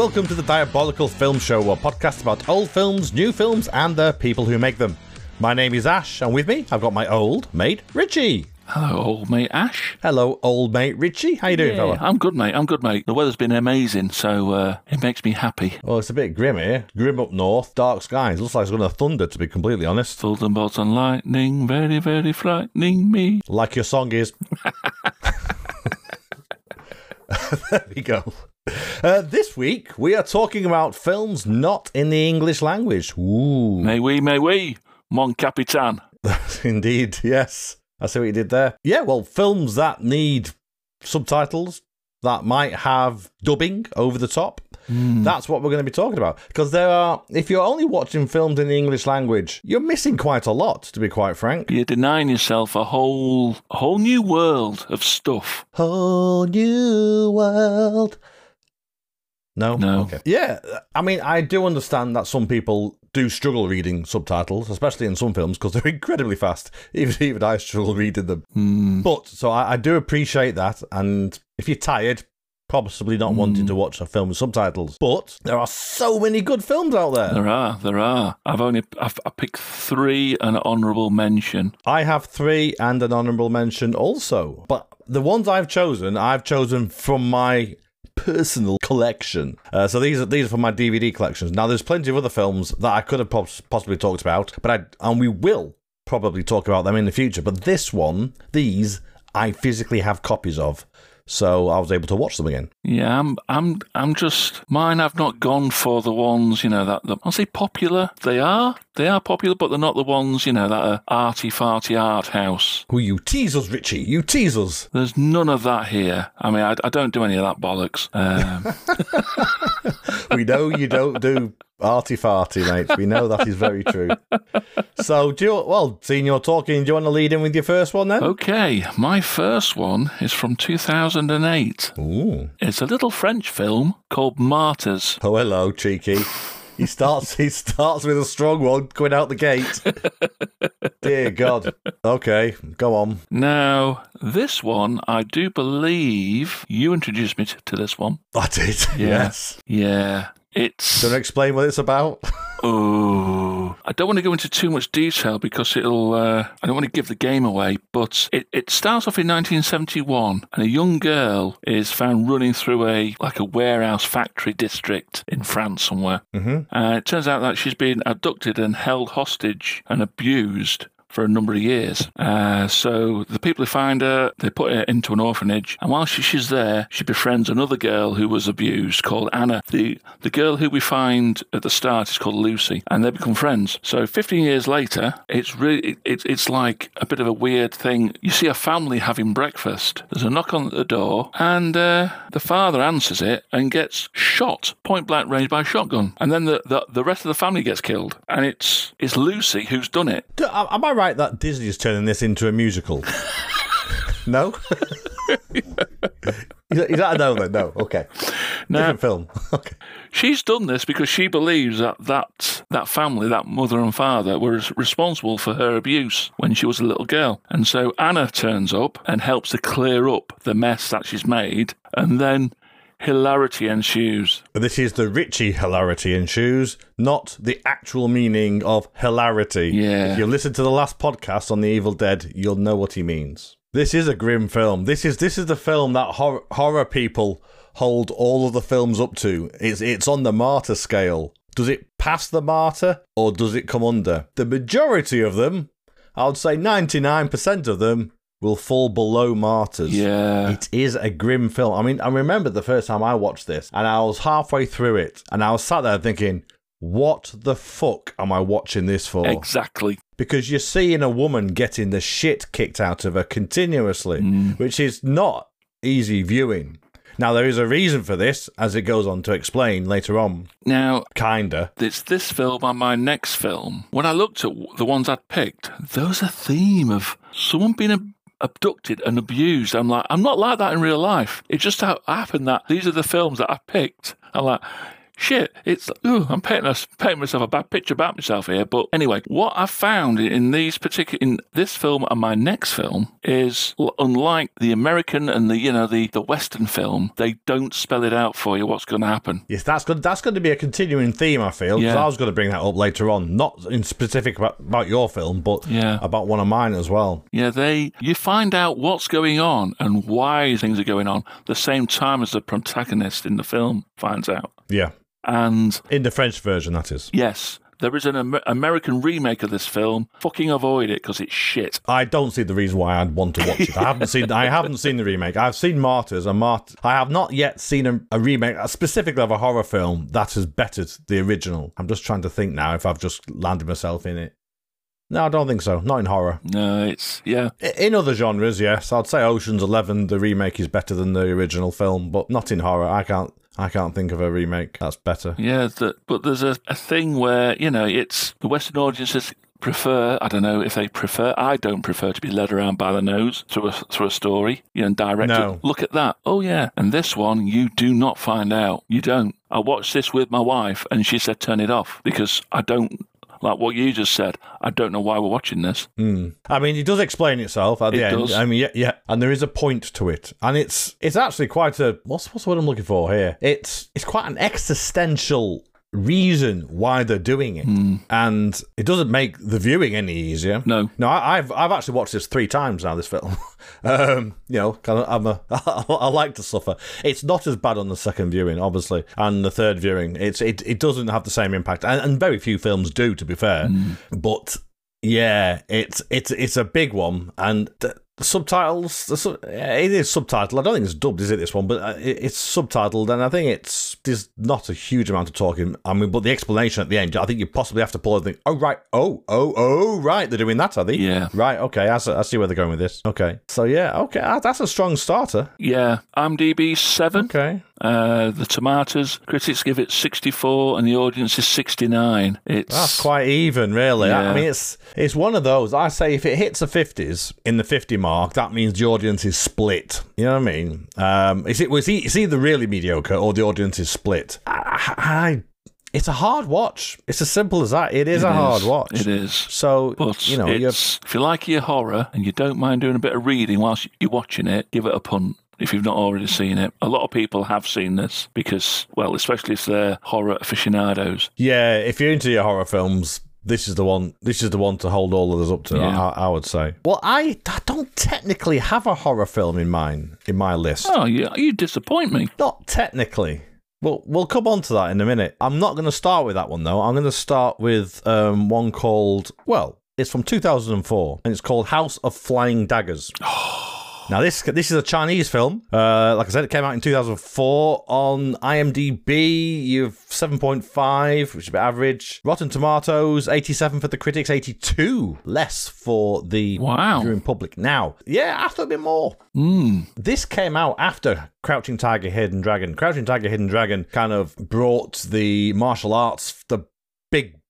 welcome to the Diabolical Film Show, a podcast about old films, new films, and the people who make them. My name is Ash, and with me, I've got my old mate Richie. Hello, old mate Ash. Hello, old mate Richie. How you doing, Yeah, fella? I'm good, mate. I'm good, mate. The weather's been amazing, so uh, it makes me happy. Well, it's a bit grim here. Grim up north, dark skies. Looks like it's going to thunder, to be completely honest. Thunderbolts and lightning, very, very frightening me. Like your song is. there we go. Uh, this week, we are talking about films not in the English language. Ooh. May we, may we, mon capitan. Indeed, yes. I see what you did there. Yeah, well, films that need subtitles, that might have dubbing over the top. That's what we're going to be talking about. Because there are, if you're only watching films in the English language, you're missing quite a lot, to be quite frank. You're denying yourself a whole, a whole new world of stuff. Whole new world. No? No. Okay. Yeah, I mean, I do understand that some people do struggle reading subtitles, especially in some films, because they're incredibly fast. Even, even I struggle reading them. Hmm. But so I, I do appreciate that, and if you're tired, possibly not wanting to watch a film with subtitles. But there are so many good films out there. There are, there are. I've only, I've, I picked three an honourable mention. I have three and an honourable mention also. But the ones I've chosen, I've chosen from my personal collection. Uh, so these are these are from my DVD collections. Now there's plenty of other films that I could have pos- possibly talked about, but I and we will probably talk about them in the future. But this one, these I physically have copies of. So I was able to watch them again. Yeah, I'm, I'm, I'm just mine. I've not gone for the ones you know that the, I'll say popular. They are, they are popular, but they're not the ones you know that are arty farty art house. Who you tease us, Richie? You tease us. There's none of that here. I mean, I, I don't do any of that bollocks. Um, We know you don't do arty farty, mate. We know that is very true. So, do you, well, seeing you're talking, do you want to lead in with your first one then? okay, my first one is from 2008. Ooh. It's a little French film called Martyrs. Oh, hello, cheeky. He starts. He starts with a strong one going out the gate. Dear God. Okay, go on. Now, this one, I do believe you introduced me to, to this one. I did. Yeah. Yes. Yeah, it's. Do you want to explain what it's about? Oh, I don't want to go into too much detail because it'll. Uh, I don't want to give the game away, but it, it starts off in 1971, and a young girl is found running through a like a warehouse factory district in France somewhere. mm-hmm. Uh, it turns out that she's been abducted and held hostage and abused for a number of years. Uh, so the people who find her, they put her into an orphanage, and while she, she's there, she befriends another girl who was abused called Anna. The the girl who we find at the start is called Lucy, and they become friends. So 15 years later, it's really it, it's like a bit of a weird thing. You see a family having breakfast. There's a knock on the door, and uh, the father answers it and gets shot point blank range by a shotgun, and then the, the the rest of the family gets killed, and it's it's Lucy who's done it. Am I right that Disney is turning this into a musical? no. is, that, is that a no then? No. Okay. Now, Different film. Okay. She's done this because she believes that that, that family, that mother and father, were responsible for her abuse when she was a little girl. And so Anna turns up and helps to clear up the mess that she's made, and then hilarity ensues. This is the Richie hilarity in shoes, not the actual meaning of hilarity. Yeah. If you listen to the last podcast on the Evil Dead, you'll know what he means. This is a grim film. This is this is the film that hor- horror people hold all of the films up to. It's it's on the martyr scale. Does it pass the martyr or does it come under? The majority of them, I would say 99% of them will fall below martyrs. Yeah. It is a grim film. I mean, I remember the first time I watched this, and I was halfway through it, and I was sat there thinking, what the fuck am I watching this for? Exactly. Because you're seeing a woman getting the shit kicked out of her continuously, mm. which is not easy viewing. Now, there is a reason for this, as it goes on to explain later on. Now, Kinda. it's this film and my next film. When I looked at the ones I'd picked, there was a theme of someone being ab- abducted and abused. I'm like, I'm not like that in real life. It just ha- happened that these are the films that I picked. I'm like, shit, it's ooh, I'm painting, painting myself a bad picture about myself here. But anyway, what I found in these particular in this film and my next film is unlike the American and the you know the the Western film, they don't spell it out for you what's going to happen. Yes, that's good. That's going to be a continuing theme, I feel. Because Yeah. I was going to bring that up later on, not in specific about, about your film, but Yeah. about one of mine as well. Yeah, they you find out what's going on and why things are going on the same time as the protagonist in the film finds out. Yeah, And in the French version, that is. yes, there is an Amer- American remake of this film. Fucking avoid it because it's shit. I don't see the reason why I'd want to watch it. I haven't seen. I haven't seen the remake. I've seen Martyrs, and Mart. I have not yet seen a, a remake, specifically of a horror film that has bettered the original. I'm just trying to think now if I've just landed myself in it. No, I don't think so. Not in horror. No, it's yeah. In other genres, yes, I'd say Ocean's Eleven, the remake is better than the original film, but not in horror. I can't. I can't think of a remake that's better. Yeah, the, but there's a, a thing where, you know, it's the Western audiences prefer, I don't know if they prefer, I don't prefer to be led around by the nose through a, through a story, you know, and directed. No. Look at that. Oh, yeah. And this one, you do not find out. You don't. I watched this with my wife and she said, turn it off because I don't, like what you just said, I don't know why we're watching this. Hmm. I mean, it does explain itself at the end. does. I mean, yeah, yeah, and there is a point to it, and it's it's actually quite a what's what's the word I'm looking for here? It's it's quite an existential reason why they're doing it, and it doesn't make the viewing any easier. No. No, I, I've I've actually watched this three times now. This film, um, you know, I'm a I like to suffer. It's not as bad on the second viewing, obviously, and the third viewing. It's it it doesn't have the same impact, and, and very few films do, to be fair. But yeah, it's it's it's a big one, and the subtitles. The, su- it is subtitled. I don't think it's dubbed, is it? This one, but uh, it's subtitled, and I think it's there's not a huge amount of talking. I mean, but the explanation at the end, I think you possibly have to pause and think, oh right, oh oh oh right, they're doing that, are they? Yeah. Right. Okay. I see, I see where they're going with this. Okay. So yeah. Okay. ah, That's a strong starter. Yeah. IMDb 7. Okay. Uh, the Tomatoes, critics give it 64 and the audience is 69. It's That's quite even, really. I- I mean, it's it's one of those. I say if it hits the fifties in the fifty mark, that means the audience is split. You know what I mean? Um, is it was it's either really mediocre or the audience is split. I, I it's a hard watch. It's as simple as that. It is It a is. hard watch. It is. So But you know, it's, if you like your horror and you don't mind doing a bit of reading whilst you're watching it, give it a punt. If you've not already seen it, a lot of people have seen this because, well, especially if they're horror aficionados. yeah, if you're into your horror films. This is the one. This is the one to hold all of us up to. Yeah. I, I would say. Well, I, I don't technically have a horror film in mine in my list. Oh, you, you disappoint me. Not technically. Well, we'll come on to that in a minute. I'm not going to start with that one though. I'm going to start with um, one called well, it's from 2004 and it's called House of Flying Daggers. Now this this is a Chinese film. Uh, like I said, it came out in 2004 on IMDb. You've 7.5, which is a bit average. Rotten Tomatoes 87 for the critics, 82 less for the Wow. viewing public. Now, yeah, I thought a bit more Mm. this came out after Crouching Tiger, Hidden Dragon. Crouching Tiger, Hidden Dragon kind of brought the martial arts, the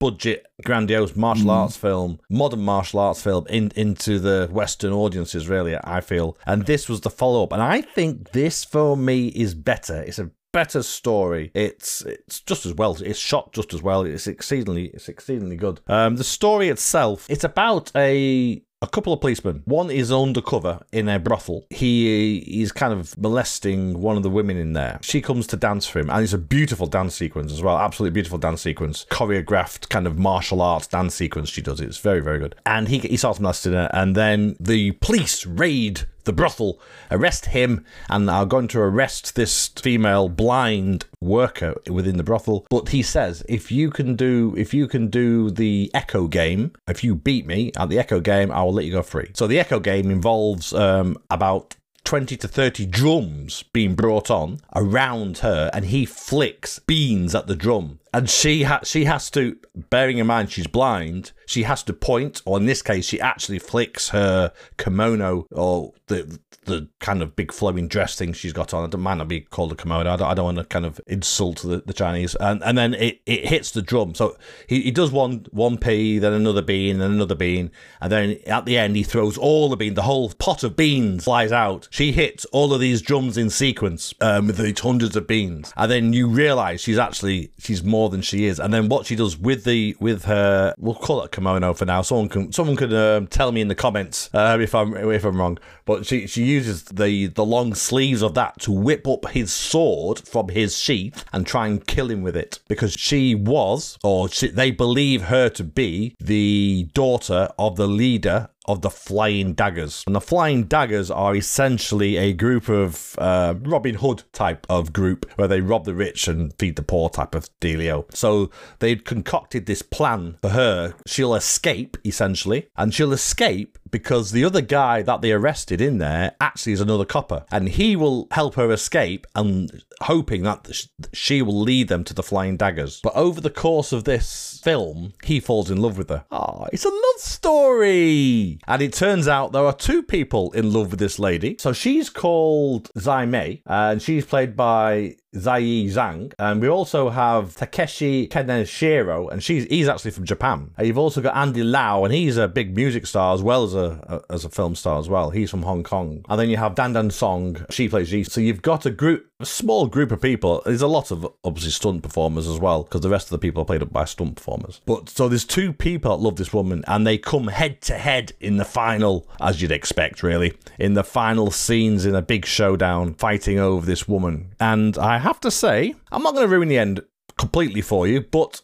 budget, grandiose martial arts film, modern martial arts film, in, into the Western audiences, really, I feel. And this was the follow up. And I think this for me is better. It's a better story. It's it's just as well. It's shot just as well. It's exceedingly it's exceedingly good. Um, the story itself, it's about a a couple of policemen. One is undercover in a brothel. He is kind of molesting one of the women in there. She comes to dance for him, and it's a beautiful dance sequence as well. Absolutely beautiful dance sequence, choreographed kind of martial arts dance sequence. She does it. It's very very good. And he he starts molesting her, and then the police raid the brothel, arrest him, and are going to arrest this female blind worker within the brothel. But he says, if you can do if you can do the echo game, if you beat me at the echo game, I will let you go free. So the echo game involves um, about 20 to 30 drums being brought on around her and he flicks beans at the drum and she ha- she has to, bearing in mind she's blind, she has to point, or in this case, she actually flicks her kimono or the the kind of big flowing dress thing she's got on. It might not be called a kimono. I don't, I don't want to kind of insult the, the Chinese. And and then it, it hits the drum. So he, he does one one pea, then another bean, then another bean, and then at the end he throws all the beans. The whole pot of beans flies out. She hits all of these drums in sequence um, with these hundreds of beans, and then you realise she's actually she's more than she is. And then what she does with the with her, we'll call it kimono for now. Someone can someone can um, tell me in the comments uh, if I'm if I'm wrong. But she she uses the the long sleeves of that to whip up his sword from his sheath and try and kill him with it because she was or she, they believe her to be the daughter of the leader of the Flying Daggers. And the Flying Daggers are essentially a group of uh, Robin Hood type of group where they rob the rich and feed the poor type of dealio. So they'd concocted this plan for her. She'll escape, essentially, and she'll escape because the other guy that they arrested in there actually is another copper and he will help her escape and hoping that she will lead them to the flying daggers. But over the course of this film he falls in love with her. Oh it's a love story! And it turns out there are two people in love with this lady. So she's called Zai Mei uh, and she's played by Ziyi Zhang. And we also have Takeshi Kaneshiro, and she's he's actually from Japan. And you've also got Andy Lau, and he's a big music star as well as a, a as a film star as well. He's from Hong Kong. And then you have Dan Dan Song, she plays Ji. So you've got a group, a small group of people. There's a lot of obviously stunt performers as well, because the rest of the people are played up by stunt performers. But so there's two people that love this woman, and they come head to head in the final, as you'd expect, really, in the final scenes in a big showdown, fighting over this woman. And I have to say, I'm not going to ruin the end completely for you, but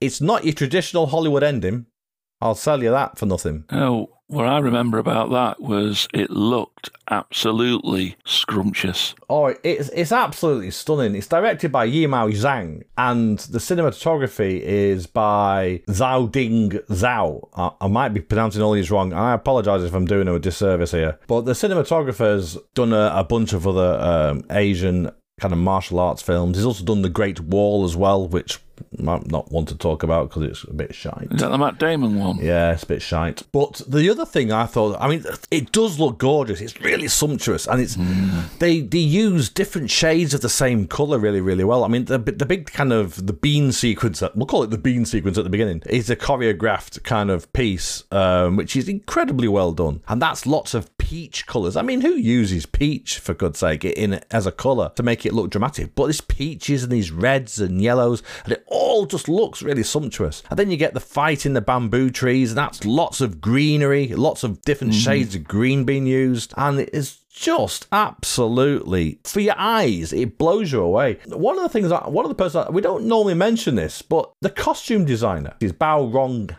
it's not your traditional Hollywood ending. I'll sell you that for nothing. Oh, what I remember about that was it looked absolutely scrumptious. Oh, it's it's absolutely stunning. It's directed by Yimou Zhang, and the cinematography is by Zhao Ding Zhao. I, I might be pronouncing all these wrong. I apologize if I'm doing a disservice here. But the cinematographer's done a, a bunch of other um, Asian kind of martial arts films. He's also done The Great Wall as well, which might not want to talk about because it's a bit shite. Is that the Matt Damon one? Yeah, it's a bit shite. But the other thing I thought, I mean, it does look gorgeous. It's really sumptuous, and it's mm. they they use different shades of the same color really really well. I mean, the the big kind of the bean sequence, we'll call it the bean sequence at the beginning, is a choreographed kind of piece, um, which is incredibly well done, and that's lots of peach colors. I mean, who uses peach for God's sake in as a color to make it look dramatic? But this peaches and these reds and yellows, and it all just looks really sumptuous. And then you get the fight in the bamboo trees, and that's lots of greenery, lots of different mm-hmm. shades of green being used, and it is just absolutely for your eyes it blows you away one of the things that one of the person we don't normally mention this but the costume designer is bao rong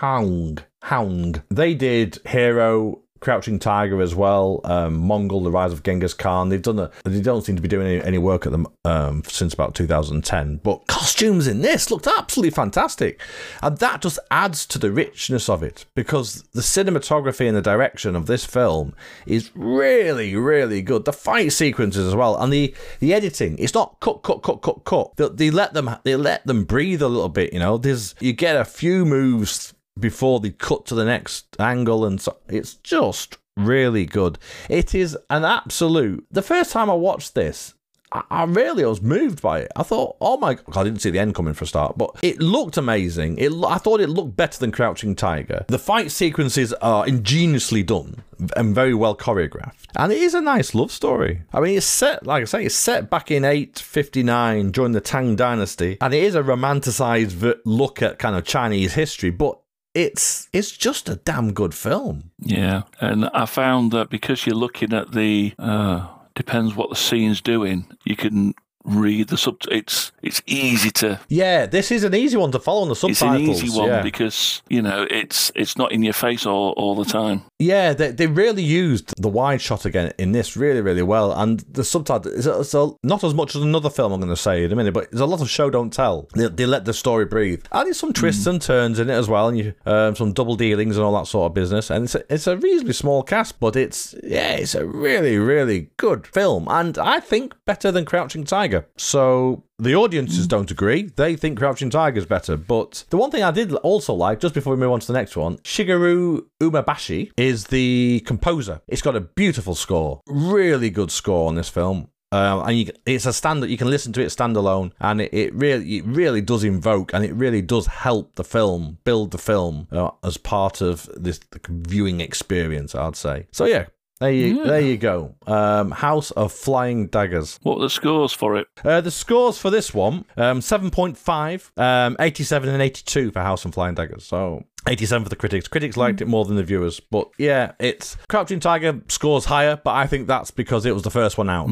hang hang they did hero Crouching Tiger as well, um, Mongol, The Rise of Genghis Khan. They've done a, they don't seem to be doing any, any work at them um, since about 2010. But costumes in this looked absolutely fantastic, and that just adds to the richness of it because the cinematography and the direction of this film is really, really good. The fight sequences as well, and the the editing. It's not cut, cut, cut, cut, cut. They, they let them they let them breathe a little bit. You know, there's you get a few moves before they cut to the next angle, and so it's just really good. It is an absolute. The first time I watched this, I, I really was moved by it. I thought, oh my god, I didn't see the end coming for a start, but it looked amazing. It, I thought it looked better than Crouching Tiger. The fight sequences are ingeniously done and very well choreographed. And it is a nice love story. I mean, it's set, like I say, it's set back in 859 during the Tang Dynasty, and it is a romanticized look at kind of Chinese history, but it's it's just a damn good film. Yeah, and I found that because you're looking at the uh, depends what the scene's doing, you can read the sub. It's it's easy to. Yeah, this is an easy one to follow on the subtitles. It's an easy one yeah. because you know it's it's not in your face all, all the time. Yeah, they, they really used the wide shot again in this really really well, and the subtitles. It's, a, not as much as another film I'm going to say in a minute, but there's a lot of show don't tell. They, they let the story breathe, and there's some twists mm. and turns in it as well, and you um, some double dealings and all that sort of business. And it's a, it's a reasonably small cast, but it's yeah, it's a really really good film, and I think better than Crouching Tiger. Tiger. So the audiences don't agree. They think Crouching Tiger is better. But the one thing I did also like, just before we move on to the next one, Shigeru Umebayashi is the composer. It's got a beautiful score, really good score on this film. Um, and you, it's a standard. You can listen to it standalone, and it, it really, it really does invoke, and it really does help the film build the film uh, as part of this the viewing experience. I'd say. So yeah, there you, Yeah. there you go. Um, House of Flying Daggers. What are the scores for it? Uh, the scores for this one, um, 7.5, um, 87 and 82 for House and Flying Daggers. So 87 for the critics. Critics liked it more than the viewers. But yeah, it's Crouching Tiger scores higher, but I think that's because it was the first one out.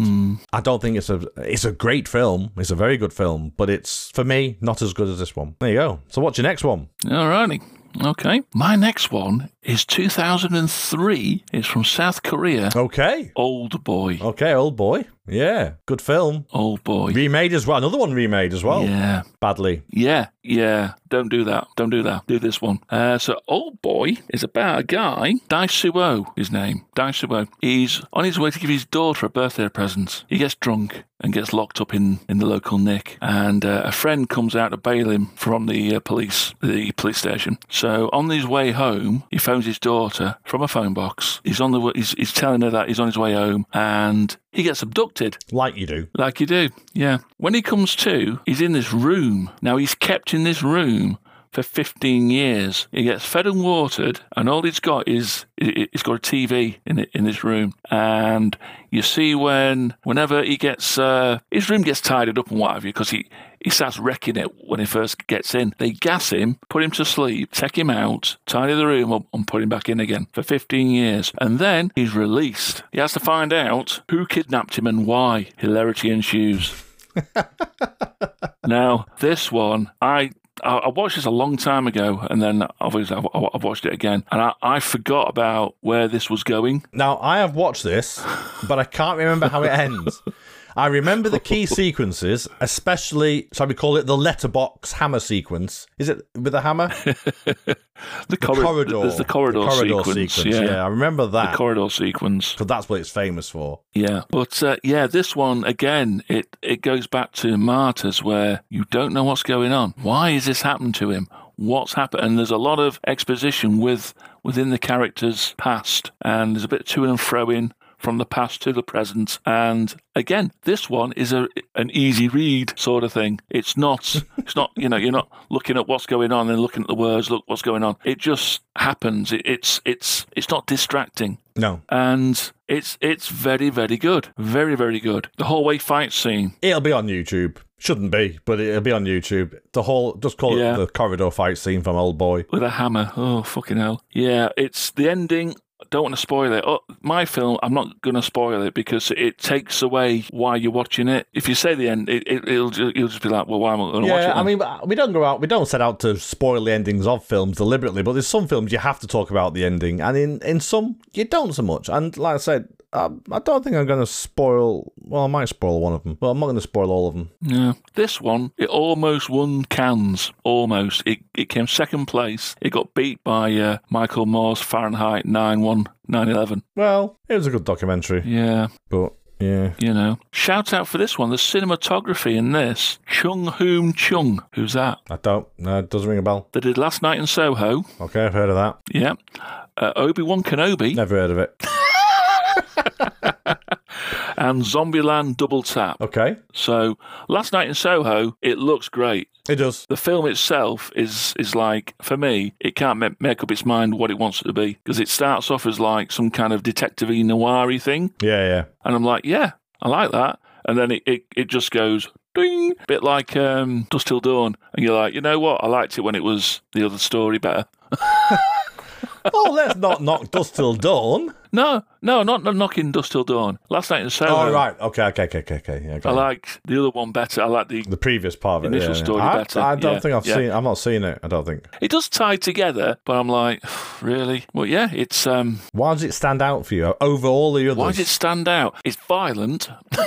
I don't think it's a it's a great film. It's a very good film, but it's for me not as good as this one. There you go. So what's your next one? Alrighty. Okay. My next one is 2003. It's from South Korea. Okay. Old Boy. Okay, old boy. Yeah, good film. Old Boy. Remade as well. Another one remade as well. Yeah. Badly. Yeah, yeah. Don't do that. Don't do that. Do this one. Uh, so, Old Boy is about a guy, Daisuo, his name. Daisuo. He's on his way to give his daughter a birthday present. He gets drunk and gets locked up in, in the local nick. And uh, a friend comes out to bail him from the uh, police, the police station. So, on his way home, he phones his daughter from a phone box. He's on the he's, he's telling her that he's on his way home, and he gets abducted. Like you do. Like you do, yeah. When he comes to, he's in this room. Now he's kept in this room for 15 years. He gets fed and watered, and all he's got is he- he's got a TV in it, in this room. And you see when whenever he gets uh, his room gets tidied up and what have you, because he he starts wrecking it when he first gets in. They gas him, put him to sleep, take him out, tidy the room up, and put him back in again for 15 years. And then he's released. He has to find out who kidnapped him and why. Hilarity ensues. now, this one, I. I I watched this a long time ago, and then obviously I've, I've watched it again, and I, I forgot about where this was going. Now, I have watched this, but I can't remember how it ends. I remember the key sequences, especially, shall we call it the letterbox hammer sequence? Is it with the hammer? The, corri- corridor. There's the corridor, sequence. Yeah. Yeah, I remember that. The corridor sequence. Because that's what it's famous for. Yeah, but uh, yeah, this one again, it it goes back to Martyrs, where you don't know what's going on. Why is this happened to him? What's happened? And there's a lot of exposition with within the character's past, and there's a bit to and fro in from the past to the present. And again, this one is a an easy read sort of thing. It's not. It's not. You know, you're not looking at what's going on and looking at the words. Look what's going on. It just happens. It, it's it's it's not distracting No. and it's it's very very good, very very good. The hallway fight scene, It'll be on YouTube. Shouldn't be, but it'll be on YouTube. The whole, just call Yeah. it the corridor fight scene from Old Boy. with a hammer. Oh fucking hell! Yeah, it's the ending. Don't want to spoil it. Oh, my film, I'm not going to spoil it because it takes away why you're watching it. If you say the end, it, it, it'll ju- you'll just be like, well, why am I going to watch it? Yeah, I mean, we don't go out, we don't set out to spoil the endings of films deliberately, but there's some films you have to talk about the ending, and in, in some, you don't so much. And like I said, um, I don't think I'm going to spoil, well, I might spoil one of them, but I'm not going to spoil all of them. Yeah. This one, it almost won Cannes. Almost. It, it came second place. It got beat by uh, Michael Moore's Fahrenheit 9 911. Well, it was a good documentary, Yeah. but yeah. you know. Shout out for this one. The cinematography in this. Chung Hoon Chung. Who's that? I don't, no, it doesn't ring a bell. They did Last Night in Soho. Okay, I've heard of that. Yeah. Uh, Obi Wan Kenobi Never heard of it. and Zombieland Double Tap. Okay, So, Last Night in Soho, it looks great. it does. The film itself is is like for me, it can't ma- make up its mind what it wants it to be because it starts off as like some kind of detective noir thing, Yeah, yeah. and I'm like, yeah, I like that, and then it, it, it just goes ding, bit like um, Dusk Till Dawn, and you're like, you know what, I liked it when it was the other story better. oh, let's not knock Dusk Till Dawn. No, no, not, not knocking Dusk Till Dawn. Last Night in Soho. Oh, right. Okay, okay, okay, okay, okay. Yeah, I like the other one better. I like the. the previous part of it. Initial yeah, story I, better. I don't Yeah, think I've yeah. seen. I've not seen it. I don't think. It does tie together, but I'm like, really? Well, yeah, it's um. Why does it stand out for you over all the others? Why does it stand out? It's violent.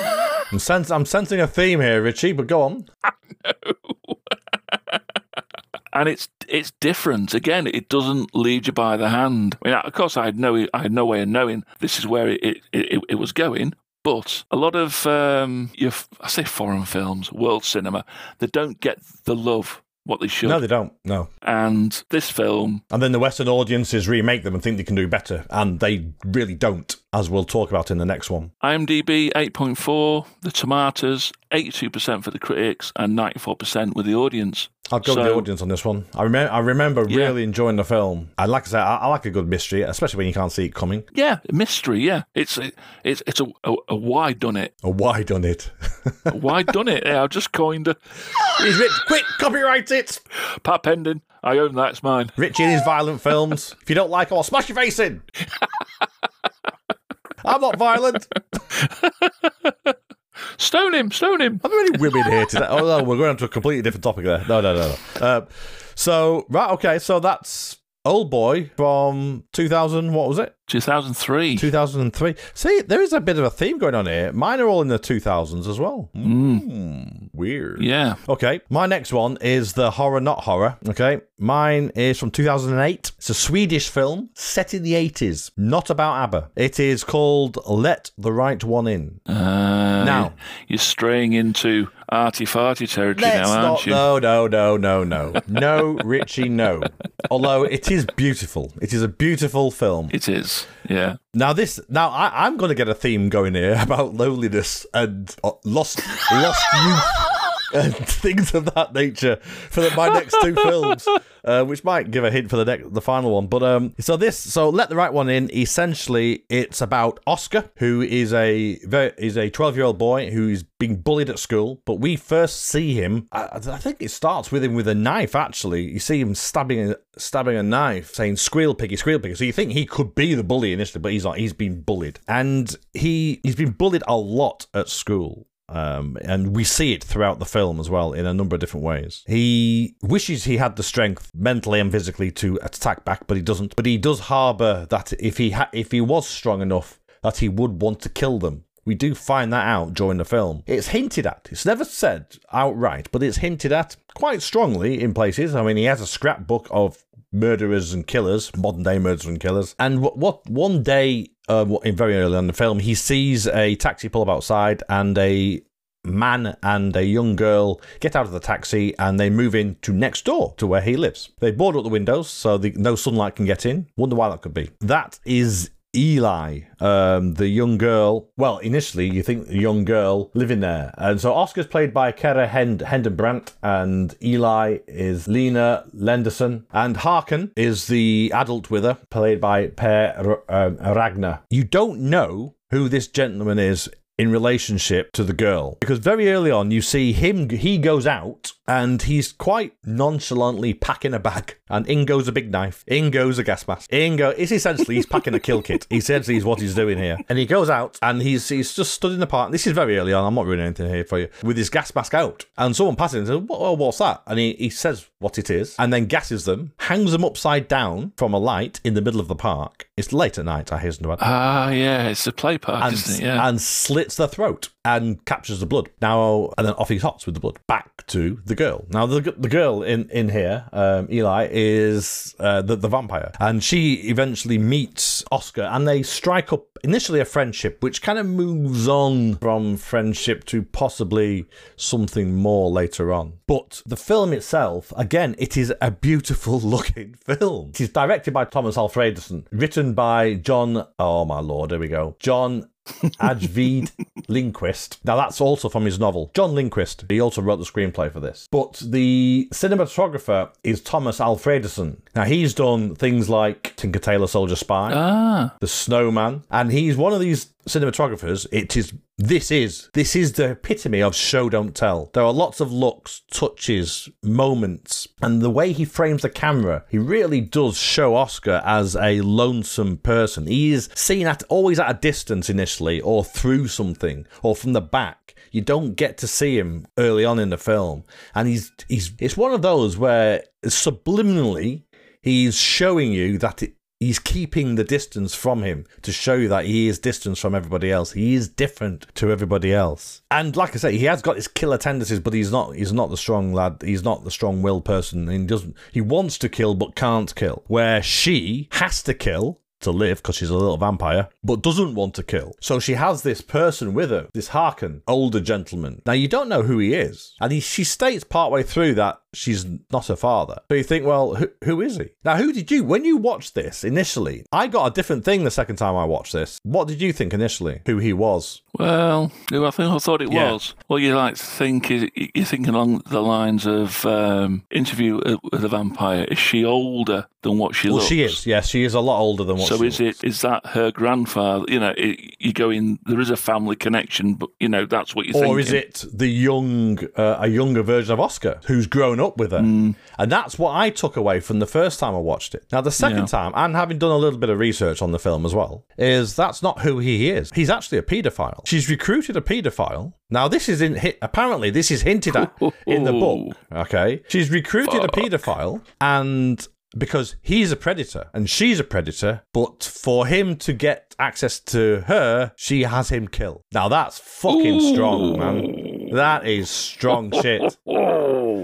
I'm, sens- I'm sensing a theme here, Richie. But go on. and it's it's different. Again, it doesn't lead you by the hand. I mean, of course, I had no I had no way of knowing this is where it it, it, it was going. But a lot of um, your, I say foreign films, world cinema, they don't get the love what they should. No, they don't. No. And this film, And then the Western audiences remake them and think they can do better, and they really don't, as we'll talk about in the next one. IMDb 8.4, the tomatoes 82% for the critics and 94% with the audience. I'll go with the audience on this one. I remember, I remember Yeah. really enjoying the film. And like I said, I, I like a good mystery, especially when you can't see it coming. Yeah, mystery. Yeah, it's it's it's a a, a why done it, A why done it? why done it. Yeah, I've just coined a He's rich. Quick, copyright it. Pat Pending. I own that. It's mine. Richie and his violent films. If you don't like them, I'll smash your face in. I'm not violent. Stone him. Stone him. Are there any women here today? Oh no, we're going on to a completely different topic there. No, no, no, no. Uh, so right, okay, so that's Old Boy from 2000. What was it? 2003. 2003. See, there is a bit of a theme going on here. Mine are all in the 2000s as well. Mm, weird. Yeah. Okay, my next one is the horror, not horror. Okay, mine is from 2008. It's a Swedish film set in the 80s, not about ABBA. It is called Let the Right One In. Uh, Now- you're straying into arty farty territory Let's now, aren't not. you? No, no, no, no, no, no, Richie, no. Although it is beautiful, it is a beautiful film. It is. Yeah. Now this, now I, I'm going to get a theme going here about loneliness and uh, lost, lost youth. And things of that nature for the, my next two films, uh, which might give a hint for the next, the final one. But um, so this, so let the right one in. Essentially, it's about Oskar, who is a very, is a 12 year old boy who's being bullied at school. But we first see him. I, I think it starts with him with a knife. Actually, you see him stabbing a, stabbing a knife, saying "squeal piggy, squeal piggy." So you think he could be the bully initially, but he's not. He's been bullied, and he he's been bullied a lot at school. Um, and we see it throughout the film as well in a number of different ways. He wishes he had the strength mentally and physically to attack back, but he doesn't. But he does harbour that if he ha- if he was strong enough, that he would want to kill them. We do find that out during the film. It's hinted at. It's never said outright, but it's hinted at quite strongly in places. I mean, he has a scrapbook of murderers and killers, modern day murderers and killers. And what, what one day, uh, very early on the film, he sees a taxi pull up outside and a man and a young girl get out of the taxi and they move in to next door to where he lives. They board up the windows so the, no sunlight can get in. Wonder why that could be. That is Eli, um, the young girl. Well, initially you think the young girl living there, and so Oskar's played by Kara Hend- Hendenbrandt, and Eli is Lina Leandersson, and Håkan is the adult with her, played by Per um, Ragnar. You don't know who this gentleman is in relationship to the girl because very early on you see him he goes out and he's quite nonchalantly packing a bag and in goes a big knife in goes a gas mask. In go it's essentially he's packing a kill kit. He essentially is what he's doing here. And he goes out. And he's he's just stood in the park. This is very early on. I'm not ruining anything here for you. With his gas mask out. And someone passes and says "What- what's that? And he, he says what it is and then gasses them hangs them upside down from a light in the middle of the park. It's late at night I hasten to add. Ah, yeah. It's a play park, and, isn't it? Yeah. and slits the throat and captures the blood. Now, and then off he hops with the blood. Back to the girl. Now, the the girl in in here, um, Eli, is uh, the the vampire, and she eventually meets Oskar, and they strike up initially a friendship, which kind of moves on from friendship to possibly something more later on. But the film itself, again, it is a beautiful looking film. It is directed by Tomas Alfredson, written by John. Oh my lord, here we go. John Ajvide Lindqvist. Now that's also from his novel. John Lindqvist. He also wrote the screenplay for this. But the cinematographer is Tomas Alfredson. Now he's done things like Tinker Tailor Soldier Spy, ah, The Snowman, and he's one of these cinematographers. It is this is this is the epitome of show don't tell. There are lots of looks, touches, moments, and the way he frames the camera, he really does show Oskar as a lonesome person. He is seen at always at a distance initially, or through something, or from the back. You don't get to see him early on in the film, and he's he's it's one of those where subliminally he's showing you that it, he's keeping the distance from him to show that he is distant from everybody else. He is different to everybody else. And like I say, he has got his killer tendencies, but he's not he's not the strong lad. He's not the strong willed person. He doesn't he wants to kill but can't kill. Where she has to kill to live because she's a little vampire, but doesn't want to kill. So she has this person with her, this Håkan, older gentleman. Now you don't know who he is, and he, she states partway through that she's not her father. So you think, well, who, who is he? Now, who did you, when you watched this initially, I got a different thing the second time I watched this. What did you think initially? Who he was? Well, who I think I thought it Yeah. was. Well, you like to think you're thinking along the lines of um, interview with a vampire. Is she older than what she Well, looks? she is. Yes, she is a lot older than what So she is looks. it is that her grandfather? You know, it, you go in. There is a family connection, but you know that's what you think. Or is it the young, uh, a younger version of Oskar who's grown up with her? Mm. And that's what I took away from the first time I watched it. Now, the second Yeah. time, and having done a little bit of research on the film as well, is that's not who he is. He's actually a paedophile. She's recruited a paedophile. Now, this is in hit. Apparently, this is hinted at in the book. Okay, she's recruited a paedophile, and because he's a predator and she's a predator, but for him to get access to her, she has him killed. Now that's fucking strong, man. That is strong shit.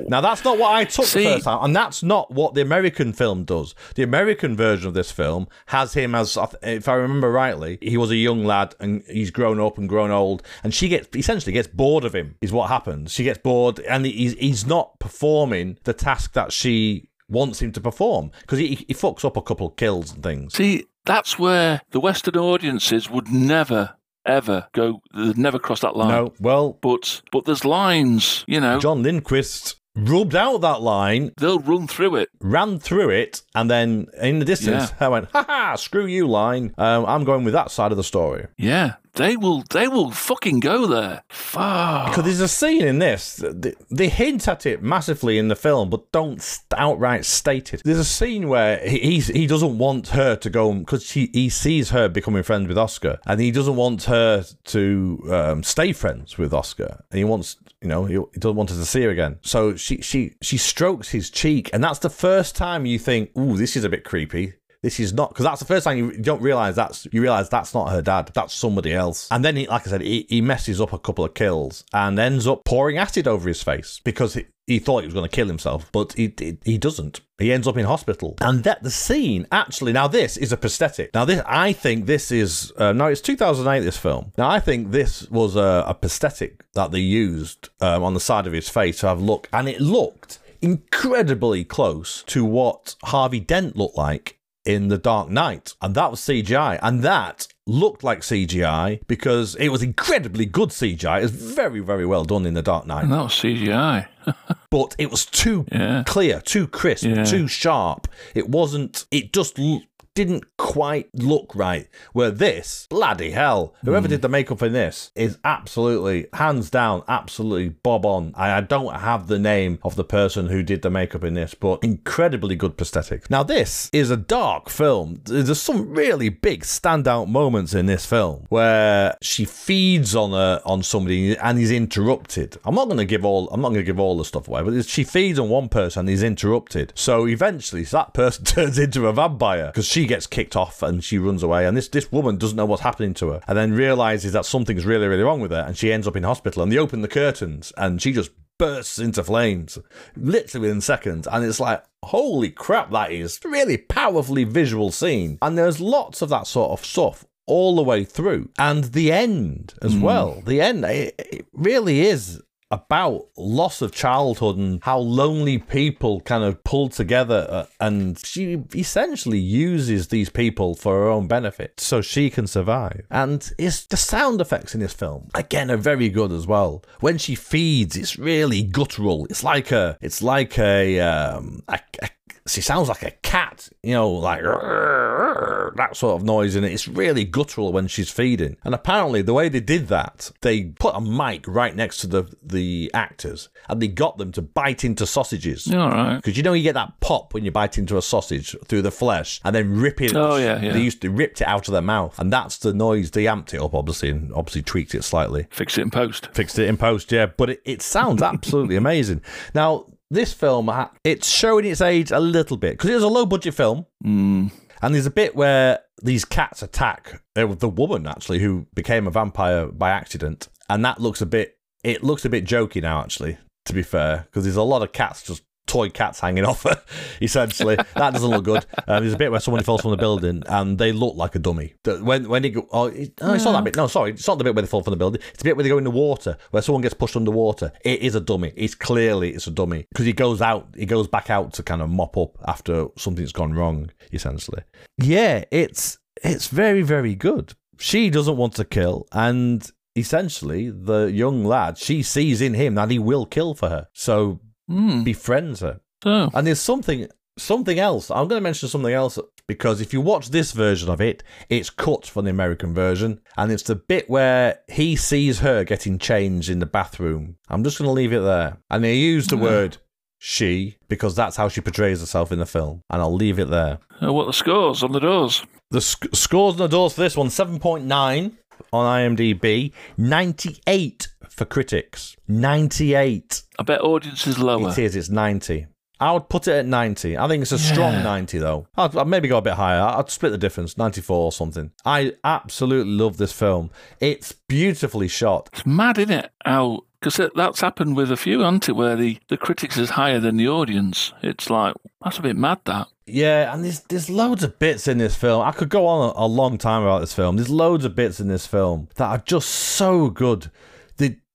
Now that's not what I took See- the first time, and that's not what the American film does. The American version of this film has him as, if I remember rightly, he was a young lad and he's grown up and grown old, and she gets essentially gets bored of him. Is what happens. She gets bored, and he's he's not performing the task that she wants him to perform because he, he fucks up a couple of kills and things. See, that's where the Western audiences would never, ever go. They'd never cross that line. No, well, But but there's lines. You know, John Lindqvist rubbed out that line, they'll run through it. ran through it, and then in the distance, I went, "Ha ha! Screw you, line. Um, I'm going with that side of the story." Yeah, they will. They will fucking go there. Fuck. Because there's a scene in this, they, they hint at it massively in the film, but don't outright state it. There's a scene where he he doesn't want her to go because he, he sees her becoming friends with Oskar, and he doesn't want her to um, stay friends with Oskar, and he wants, you know, he, he doesn't want her to see her again. So she she she strokes his cheek, and that's the first time you think, "Ooh, this is a bit creepy." This is not because that's the first time you don't realize that's you realize that's not her dad. That's somebody else. And then, he, like I said, he, he messes up a couple of kills and ends up pouring acid over his face because he, he thought he was going to kill himself, but he, he he doesn't. He ends up in hospital. And that the scene actually now this is a prosthetic. Now this I think this is uh, now it's 2008 this film. Now I think this was a, a prosthetic that they used um, on the side of his face to have look, and it looked incredibly close to what Harvey Dent looked like in The Dark Knight. And that was CGI. And that looked like CGI because it was incredibly good CGI. It was very, very well done in The Dark Knight. And that was CGI. But it was too Yeah. clear, too crisp, Yeah. too sharp. It wasn't, it just didn't quite look right. Where this, bloody hell, whoever hmm. did the makeup in this is absolutely, hands down, absolutely bob on. I, I don't have the name of the person who did the makeup in this, but incredibly good prosthetics. Now, this is a dark film. There's some really big standout moments in this film where she feeds on a, on somebody and he's interrupted. I'm not going to give all, I'm not going to give all the stuff away, but she feeds on one person and he's interrupted. So eventually, that person turns into a vampire because she gets kicked off and she runs away. And this, this woman doesn't know what's happening to her and then realizes that something's really, really wrong with her. And she ends up in hospital and they open the curtains and she just bursts into flames literally within seconds. And it's like, holy crap, that is really powerfully visual scene. And there's lots of that sort of stuff all the way through. And the end as hmm. well. The end, it, it really is about loss of childhood and how lonely people kind of pull together uh, and she essentially uses these people for her own benefit so she can survive. And it's the sound effects in this film again are very good as well. When she feeds it's really guttural. It's like a it's like a um a, a she sounds like a cat, you know, like that sort of noise in it. It's really guttural when she's feeding. And apparently, the way they did that, they put a mic right next to the the actors, and they got them to bite into sausages. All right. Because you know you get that pop when you bite into a sausage through the flesh, and then rip it. Oh, yeah, yeah. They used to ripped it out of their mouth, and that's the noise. They amped it up, obviously, and obviously tweaked it slightly Fixed it in post. fixed it in post, yeah. But it, it sounds absolutely amazing. Now, this film, it's showing its age a little bit because it was a low budget film. Mm. And there's a bit where these cats attack uh, the woman, actually, who became a vampire by accident. And that looks a bit, it looks a bit jokey now, actually, to be fair, because there's a lot of cats just toy cats hanging off her. Essentially, that doesn't look good. Um, there's a bit where someone falls from the building and they look like a dummy. When when he go, oh, it, oh, it's not that bit. No, sorry, it's not the bit where they fall from the building. It's the bit where they go in the water, where someone gets pushed underwater. It is a dummy. It's clearly it's a dummy because he goes out. He goes back out to kind of mop up after something's gone wrong. Essentially, yeah, it's it's very very good. She doesn't want to kill and. Essentially, the young lad, she sees in him that he will kill for her. So Hmm. befriends her. So, And there's something something else. I'm going to mention something else because if you watch this version of it, it's cut from the American version, and it's the bit where he sees her getting changed in the bathroom. I'm just going to leave it there, and they use the word she because that's how she portrays herself in the film, and I'll leave it there. uh, what are the scores on the doors? The sc- scores on the doors for this one 7.9 on IMDb, 98 for critics, 98. I bet audience is lower. It is. It's ninety. I would put it at ninety. I think it's a strong ninety, though. I'd, I'd maybe go a bit higher. I'd split the difference, ninety-four or something. I absolutely love this film. It's beautifully shot. It's mad, isn't it? How because that's happened with a few, hasn't it? Where the, the critics is higher than the audience. It's like that's a bit mad. That Yeah, and there's there's loads of bits in this film. I could go on a, a long time about this film. There's loads of bits in this film that are just so good.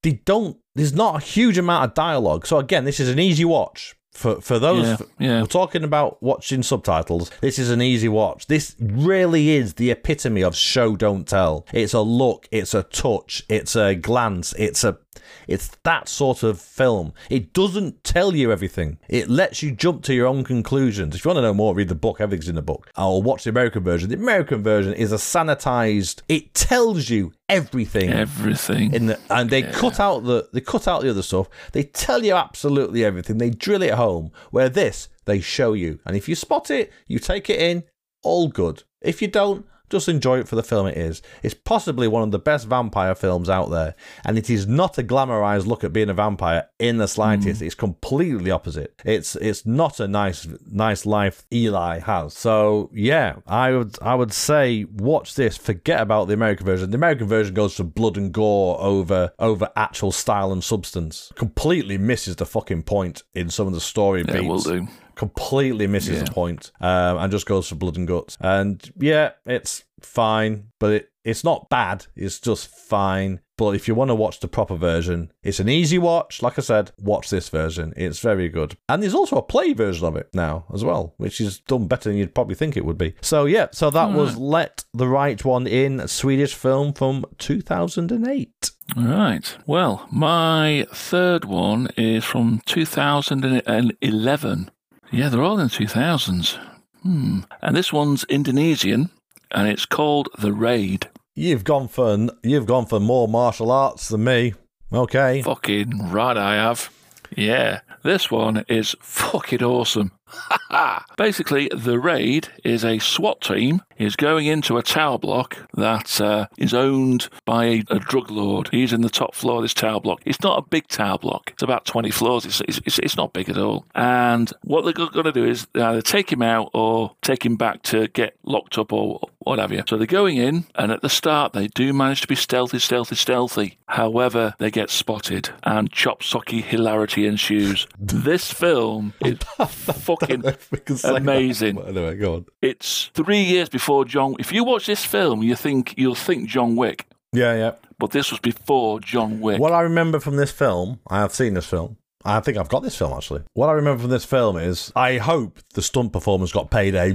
They don't. There's not a huge amount of dialogue. So again, this is an easy watch for for those. Yeah, yeah. We're talking about watching subtitles. This is an easy watch. This really is the epitome of show don't tell. It's a look. It's a touch. It's a glance. It's a it's that sort of film. It doesn't tell you everything. It lets you jump to your own conclusions. If you want to know more, read the book. Everything's in the book. Or watch the American version. The American version is a sanitized. It tells you everything. everything. In the, and they cut out the they cut out the other stuff. They tell you absolutely everything. They drill it home. Where this they show you, and if you spot it, you take it in. All good. If you don't, just enjoy it for the film it is. It's possibly one of the best vampire films out there, and it is not a glamorized look at being a vampire in the slightest. Mm. It's completely opposite. It's it's not a nice nice life Eli has. So yeah, I would I would say watch this. Forget about the American version. The American version goes for blood and gore over over actual style and substance. Completely misses the fucking point in some of the story yeah, beats will do. Completely misses Yeah. the point, um, and just goes for blood and guts. And yeah, it's fine, but it, it's not bad. It's just fine. But if you want to watch the proper version, it's an easy watch. Like I said, watch this version. It's very good. And there's also a play version of it now as well, which is done better than you'd probably think it would be. So yeah, so that was Let the Right One In, a Swedish film from 2008. All right. Well, my third one is from 2011. Yeah, they're all in the 2000s. Hmm. And this one's Indonesian, and it's called The Raid. You've gone for you've gone for more martial arts than me. Okay. Fucking right, I have. Yeah, this one is fucking awesome. Basically, the raid is a SWAT team is going into a tower block that uh, is owned by a, a drug lord. He's in the top floor of this tower block. It's not a big tower block. It's about 20 floors. It's, it's, it's, not big at all. And what they're going to do is either take him out or take him back to get locked up or what have you. So they're going in, and at the start, they do manage to be stealthy, stealthy, stealthy. However, they get spotted, and chop socky hilarity ensues. this film is fucking that. Amazing. Anyway, go on. it's three years before John. If you watch this film, you think you'll think John Wick, Yeah, yeah. but this was before John Wick. What I remember from this film, I have seen this film. I think I've got this film actually. What I remember from this film is I hope the stunt performers got paid a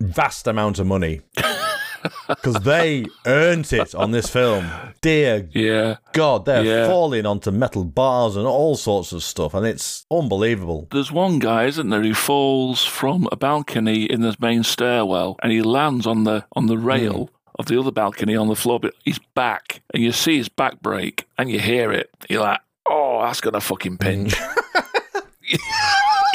vast amount of money because they earned it on this film. Dear Yeah, God, they're Yeah. falling onto metal bars and all sorts of stuff, and it's unbelievable. there's one guy, isn't there, who falls from a balcony in the main stairwell, and he lands on the on the hmm. rail. Of the other balcony on the floor, but he's back, and you see his back break, and you hear it. You're like, "Oh, that's gonna fucking pinch." Hmm.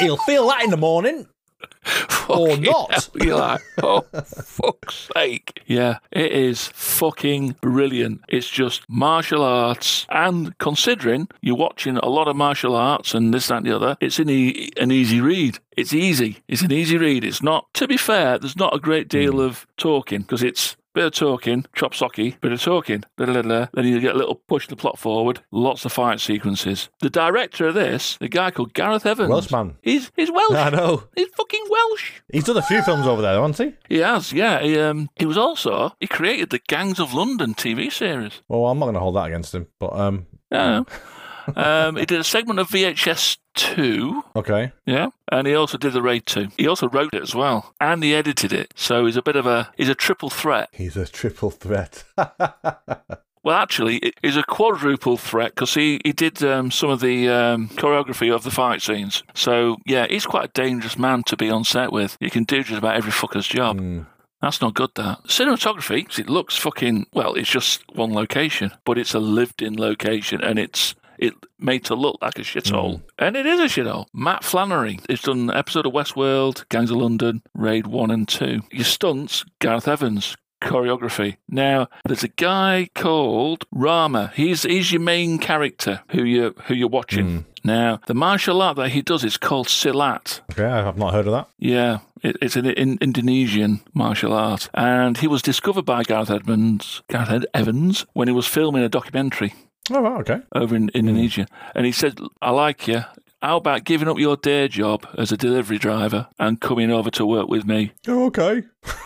He'll feel that in the morning. Or not. hell. You're like, oh, fuck's sake. Yeah, it is fucking brilliant. It's just martial arts. And considering you're watching a lot of martial arts and this, that, and the other, it's an, e- an easy read. It's easy. It's an easy read. It's not, to be fair, there's not a great deal Hmm. of talking because it's bit of talking, chop socky, bit of talking, blah, blah, blah. then you get a little push the plot forward, lots of fight sequences. The director of this, the guy called Gareth Evans, Welshman. he's he's Welsh. I know. He's fucking Welsh. He's done a few films over there, hasn't he? He has, yeah. He um he was also he created the Gangs of London TV series. Well, I'm not going to hold that against him, but um, Yeah. um, he did a segment of VHS two. okay. Yeah, and he also did the Raid two. He also wrote it as well, and he edited it. So he's a bit of a he's a triple threat. He's a triple threat. Well, actually, it- he's a quadruple threat because he, he did um, some of the um, choreography of the fight scenes. So, yeah, he's quite a dangerous man to be on set with. You can do just about every fucker's job. Mm. That's not good, that. Cinematography, it looks fucking, well, it's just one location, but it's a lived in location and it's it made to look like a shithole. Mm. And it is a shithole. Matt Flannery has done an episode of Westworld, Gangs of London, Raid 1 and 2. Your stunts, Gareth Evans. Choreography. Now, there's a guy called Rama. He's he's your main character who you who you're watching. Mm. Now, the martial art that he does is called Silat. Okay, I've not heard of that. Yeah, it, it's an in, Indonesian martial art, and he was discovered by Gareth Edmonds, Gareth Evans, when he was filming a documentary Oh, wow, okay. over in hmm. Indonesia, and he said, "I like you. How about giving up your day job as a delivery driver and coming over to work with me?" Oh, okay.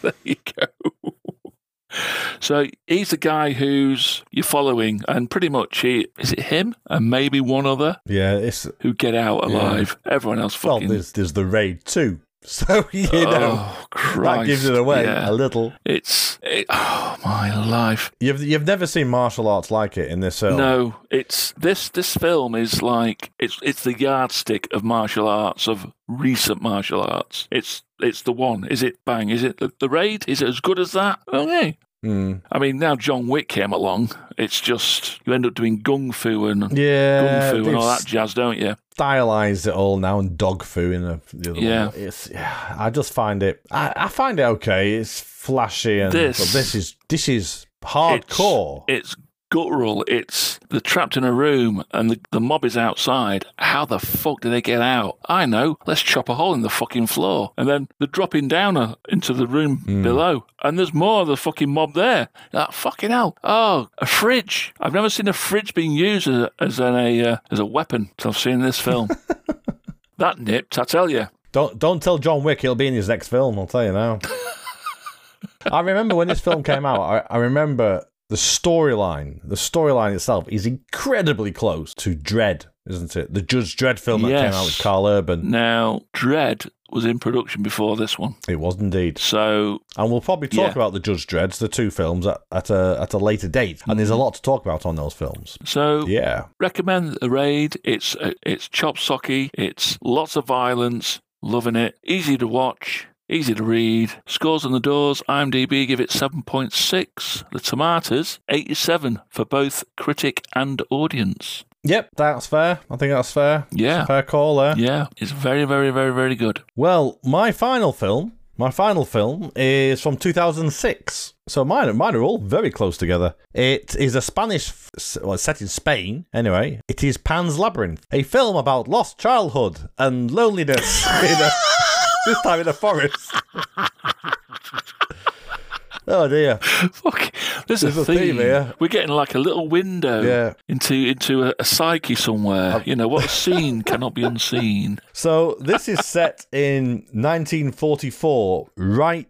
There you go. So he's the guy who's you're following, and pretty much he is it him and maybe one other Yeah, it's who get out alive. Everyone else fucking. well. There's there's the raid too, so you know oh, Christ. that gives it away Yeah. a little. It's it, oh my life. You've you've never seen martial arts like it in this film. No, it's this this film is like it's it's the yardstick of martial arts of recent martial arts. It's it's the one. Is it bang? Is it the, the raid? Is it as good as that? Okay. Mm. I mean, now John Wick came along. It's just you end up doing gun fu and Yeah, gun fu and all that jazz, don't you? stylized it all now and dog foo in the, the other Yeah. one. It's yeah, I just find it. I, I find it okay. It's flashy and This- but this is this is hardcore. It's guttural. It's they're trapped in a room and the, the mob is outside. How the fuck do they get out? I know. Let's chop a hole in the fucking floor. And then they're dropping down uh, into the room below. And there's more of the fucking mob there. That fucking hell. Oh, a fridge. I've never seen a fridge being used as, a, as, an, a, uh, as a weapon till I've seen this film. that nipped, I tell you. Don't don't tell John Wick he'll be in his next film. I'll tell you now. I remember when this film came out. I, I remember the storyline. The storyline itself is incredibly close to Dredd, isn't it? The Judge Dredd film that came out with Karl Urban. Now, Dredd was in production before this one. It was indeed. So And we'll probably talk Yeah. about the Judge Dredds, the two films, at, at a at a later date. And there's a lot to talk about on those films. So Yeah. recommend the raid. It's uh, it's chop socky. It's lots of violence. Loving it. Easy to watch. Easy to read. Scores on the doors. IMDb give it seven point six. The tomatoes eighty seven for both critic and audience. Yep, that's fair. I think that's fair. Yeah. Fair call there. Yeah, it's very very very very good. Well, my final film, my final film is from 2006. So mine, mine are all very close together. It is a Spanish, well, set in Spain. Anyway, it is Pan's Labyrinth, a film about lost childhood and loneliness. this time in the forest. oh dear. Fuck, there's, There's a a theme here. We're getting like a little window Yeah. into into a, a psyche somewhere. Uh, you know what a scene cannot be unseen. So this is set in 1944, right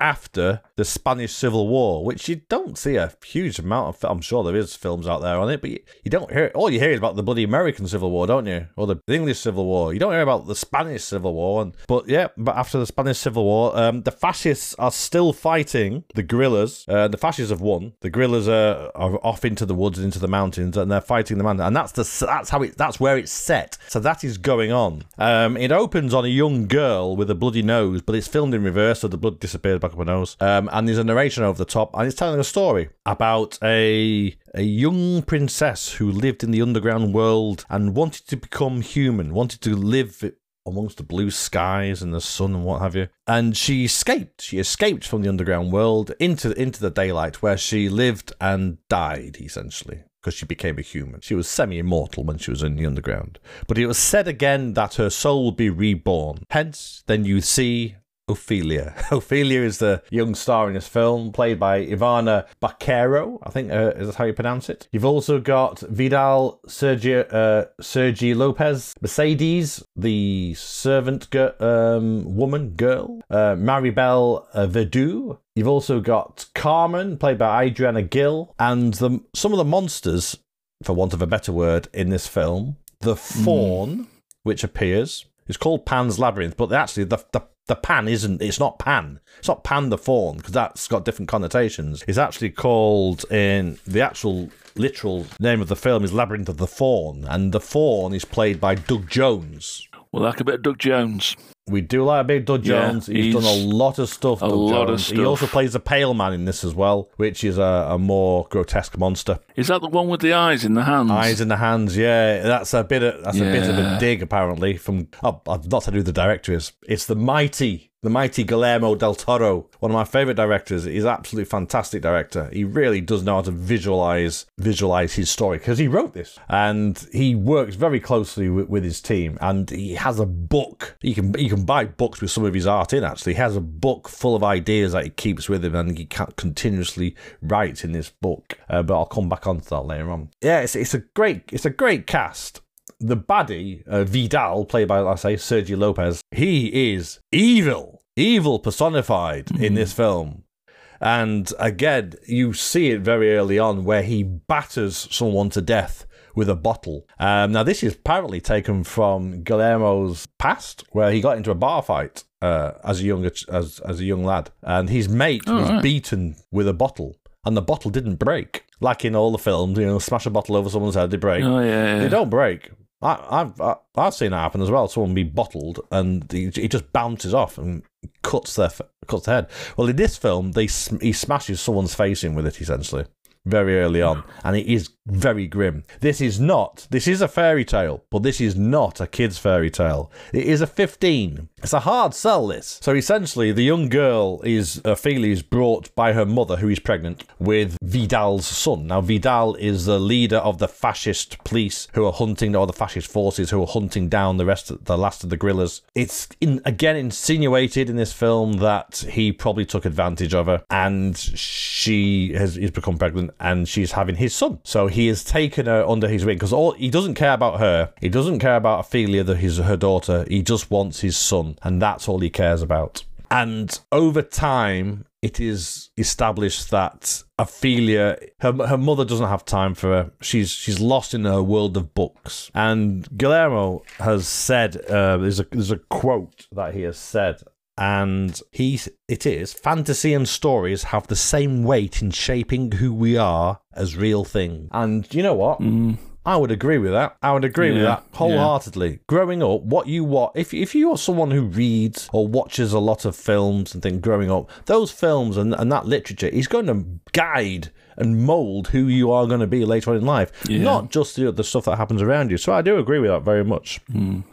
after the Spanish Civil War, which you don't see a huge amount of. I'm sure there is films out there on it, but you, you don't hear. All you hear is about the bloody American Civil War, don't you? Or the English Civil War. You don't hear about the Spanish Civil War. And but yeah, but after the Spanish Civil War, um, the fascists are still fighting the guerrillas. Uh, the fascists have won. The guerrillas are, are off into the woods and into the mountains, and they're fighting the man. And that's the that's how it that's where it's set. So that is going on. Um, it opens on a young girl with a bloody nose, but it's filmed in reverse, so the blood disappears back up her nose. Um, and there's a narration over the top, and it's telling a story about a a young princess who lived in the underground world and wanted to become human, wanted to live amongst the blue skies and the sun and what have you. And she escaped. She escaped from the underground world into into the daylight, where she lived and died essentially. Because she became a human. She was semi immortal when she was in the underground. But it was said again that her soul would be reborn. Hence, then you see Ophelia. Ophelia is the young star in this film, played by Ivana Baquero. I think uh, is that how you pronounce it. You've also got Vidal Sergio, uh, Sergi Lopez Mercedes, the servant um, woman girl. Uh, Maribel uh, Verdu. You've also got Carmen, played by Adriana Gil, and the, some of the monsters, for want of a better word, in this film. The fawn, which appears, is called Pan's Labyrinth, but actually the, the the pan isn't it's not pan. It's not pan the fawn because that's got different connotations. It's actually called in the actual literal name of the film is labyrinth of the fawn and the fawn is played by doug jones. Well, like a bit of Doug Jones. We do like a of Doug Yeah, Jones. he's, done a lot of stuff. a Doug lot of Jones. He also plays a pale man in this as well, which is a, a more grotesque monster. Is that the one with the eyes in the hands? Eyes in the hands, yeah. That's a bit of that's a bit of a dig apparently from oh, I've not said who the director is. It's the mighty the mighty Guillermo del Toro, one of my favorite directors. An absolutely fantastic director. He really does know how to visualize visualize his story because he wrote this and he works very closely with, with his team. And he has a book. You can you can buy books with some of his art in. Actually, he has a book full of ideas that he keeps with him, and he continuously writes in this book. Uh, but I'll come back onto that later on. Yeah, it's it's a great it's a great cast the baddie, uh, Vidal, played by, I say, Sergio Lopez, he is evil, evil personified in this film. And again, you see it very early on where he batters someone to death with a bottle. Um, now, this is apparently taken from Guillermo's past, where he got into a bar fight uh, as a young as as a young lad, and his mate Oh, was right. beaten with a bottle, and the bottle didn't break. Like in all the films, you know, smash a bottle over someone's head, they break. Oh yeah, They don't break. I, I've I, I've seen that happen as well. Someone be bottled and he, he just bounces off and cuts their cuts their head. Well, in this film, they he smashes someone's face in with it essentially very early on, and it is very grim. This is not. This is a fairy tale, but this is not a kid's fairy tale. It is a fifteen. It's a hard sell. This. So essentially, the young girl is Ophelia is brought by her mother, who is pregnant, with Vidal's son. Now, Vidal is the leader of the fascist police who are hunting, or the fascist forces who are hunting down the rest, of, the last of the guerrillas. It's in, again insinuated in this film that he probably took advantage of her, and she has is become pregnant, and she's having his son. So has taken her under his wing because all he doesn't care about her. He doesn't care about Ophelia, the, his her daughter. He just wants his son, and that's all he cares about. And over time, it is established that Ophelia, her, her mother doesn't have time for her. She's she's lost in her world of books. And Guillermo has said, uh, there's a there's a quote that he has said, and he it is fantasy and stories have the same weight in shaping who we are as real things. And you know what? Mm. I would agree with that. I would agree with that wholeheartedly. Growing up, what you watch, if if you are someone who reads or watches a lot of films and things growing up, those films and, and that literature is going to guide and mold who you are going to be later on in life, Yeah. not just the, the stuff that happens around you. So I do agree with that very much.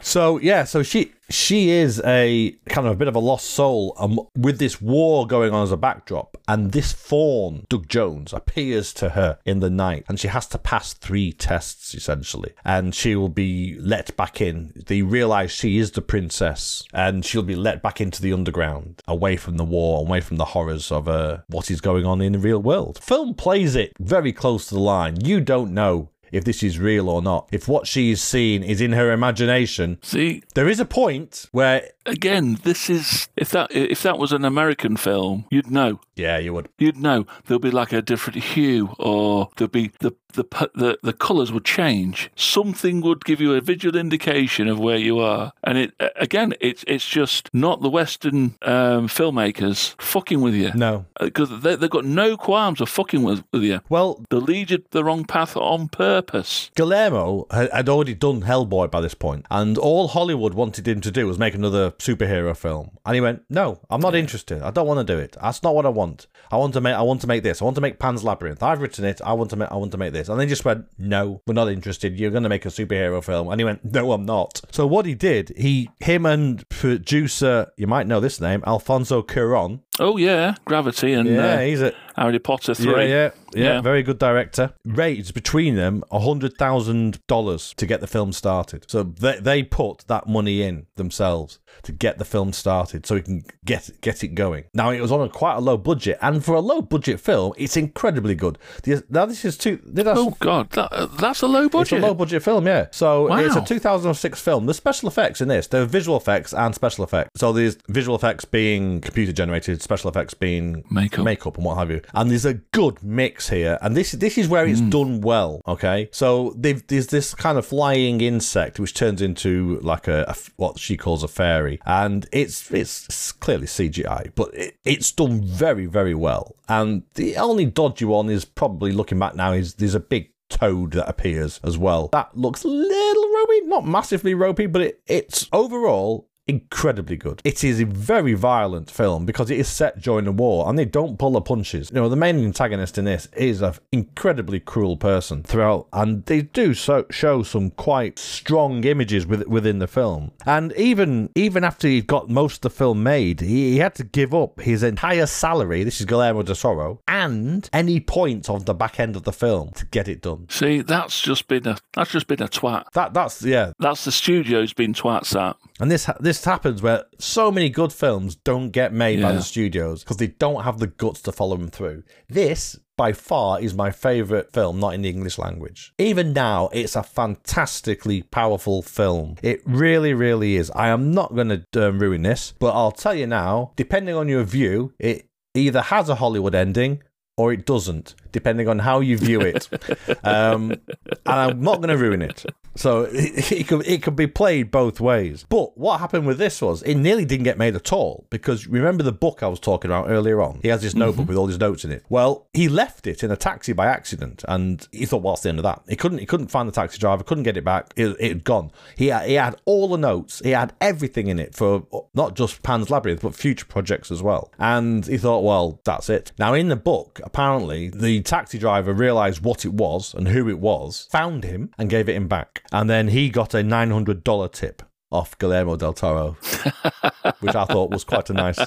So yeah, so she she is a kind of a bit of a lost soul um, with this war going on as a backdrop, and this fawn, Doug Jones, appears to her in the night, and she has to pass three tests essentially, and she will be let back in. They realize she is the princess, and she'll be let back into the underground, away from the war, away from the horrors of uh, what is going on in the real world. Film plays it very close to the line. You don't know. If this is real or not. If what she is seeing is in her imagination, See, there is a point where again, this is if that if that was an American film, you'd know. Yeah, you would. You'd know there'll be like a different hue, or there'll be the the the the colours would change. Something would give you a visual indication of where you are. And it again, it's it's just not the Western um, filmmakers fucking with you No. because they, they've got no qualms of fucking with, with you. Well, They lead you the wrong path on purpose. Guillermo had already done Hellboy by this point, and all Hollywood wanted him to do was make another superhero film. And he went, "No, I'm not interested. I don't want to do it. That's not what I want. I want to make. I want to make this. I want to make Pan's Labyrinth. I've written it. I want to make. I want to make this." And they just went, "No, we're not interested. You're going to make a superhero film." And he went, "No, I'm not." So what he did, he, him, and producer, you might know this name, Alfonso Cuarón. Oh yeah, Gravity and Yeah, uh, he's a Harry Potter three. yeah, yeah, Yeah. Very good director. Raised between them hundred thousand dollars to get the film started. So they they put that money in themselves to get the film started, so we can get get it going. Now it was on a quite a low budget, and for a low budget film, it's incredibly good. The- Now this is two. Oh God, that, uh, that's a low budget. It's a low budget film, yeah. So it's a 2006 film. The special effects in this, there are visual effects and special effects. So these visual effects being computer generated, special effects being Makeup. makeup and what have you. And there's a good mix here. And this this is where it's Hmm. done well. Okay, so they've, there's this kind of flying insect which turns into like a, a what she calls a fairy, and it's it's clearly CGI, but it, it's done very very well. And the only dodgy one is probably looking back now is there's a big toad that appears as well. That looks a little ropey, not massively ropey, but it, it's overall incredibly good. It is a very violent film because it is set during the war and they don't pull the punches. You know, the main antagonist in this is an incredibly cruel person throughout and they do so show some quite strong images with, within the film. And even even after he got most of the film made, he, he had to give up his entire salary, this is Guillermo del Toro, and any points of the back end of the film to get it done. See, that's just been a that's just been a twat. That that's yeah, That's the studio's been twats at. And this this happens where so many good films don't get made by the studios because they don't have the guts to follow them through. This by far is my favorite film not in the English language. Even now it's a fantastically powerful film. It really really is. I am not going to um, ruin this, but I'll tell you now, depending on your view, it either has a Hollywood ending or it doesn't, depending on how you view it. um, and I'm not going to ruin it. So it, it could it could be played both ways. But what happened with this was it nearly didn't get made at all because remember the book I was talking about earlier on. He has this notebook with all his notes in it. Well, he left it in a taxi by accident, and he thought, "What's the end of that?" He couldn't he couldn't find the taxi driver, couldn't get it back. It, it had gone. He had, he had all the notes. He had everything in it for not just Pan's Labyrinth but future projects as well. And he thought, "Well, that's it." Now in the book, apparently the taxi driver realized what it was and who it was, found him, and gave it him back. And then he got a nine hundred dollar tip off Guillermo del Toro, which I thought was quite a nice,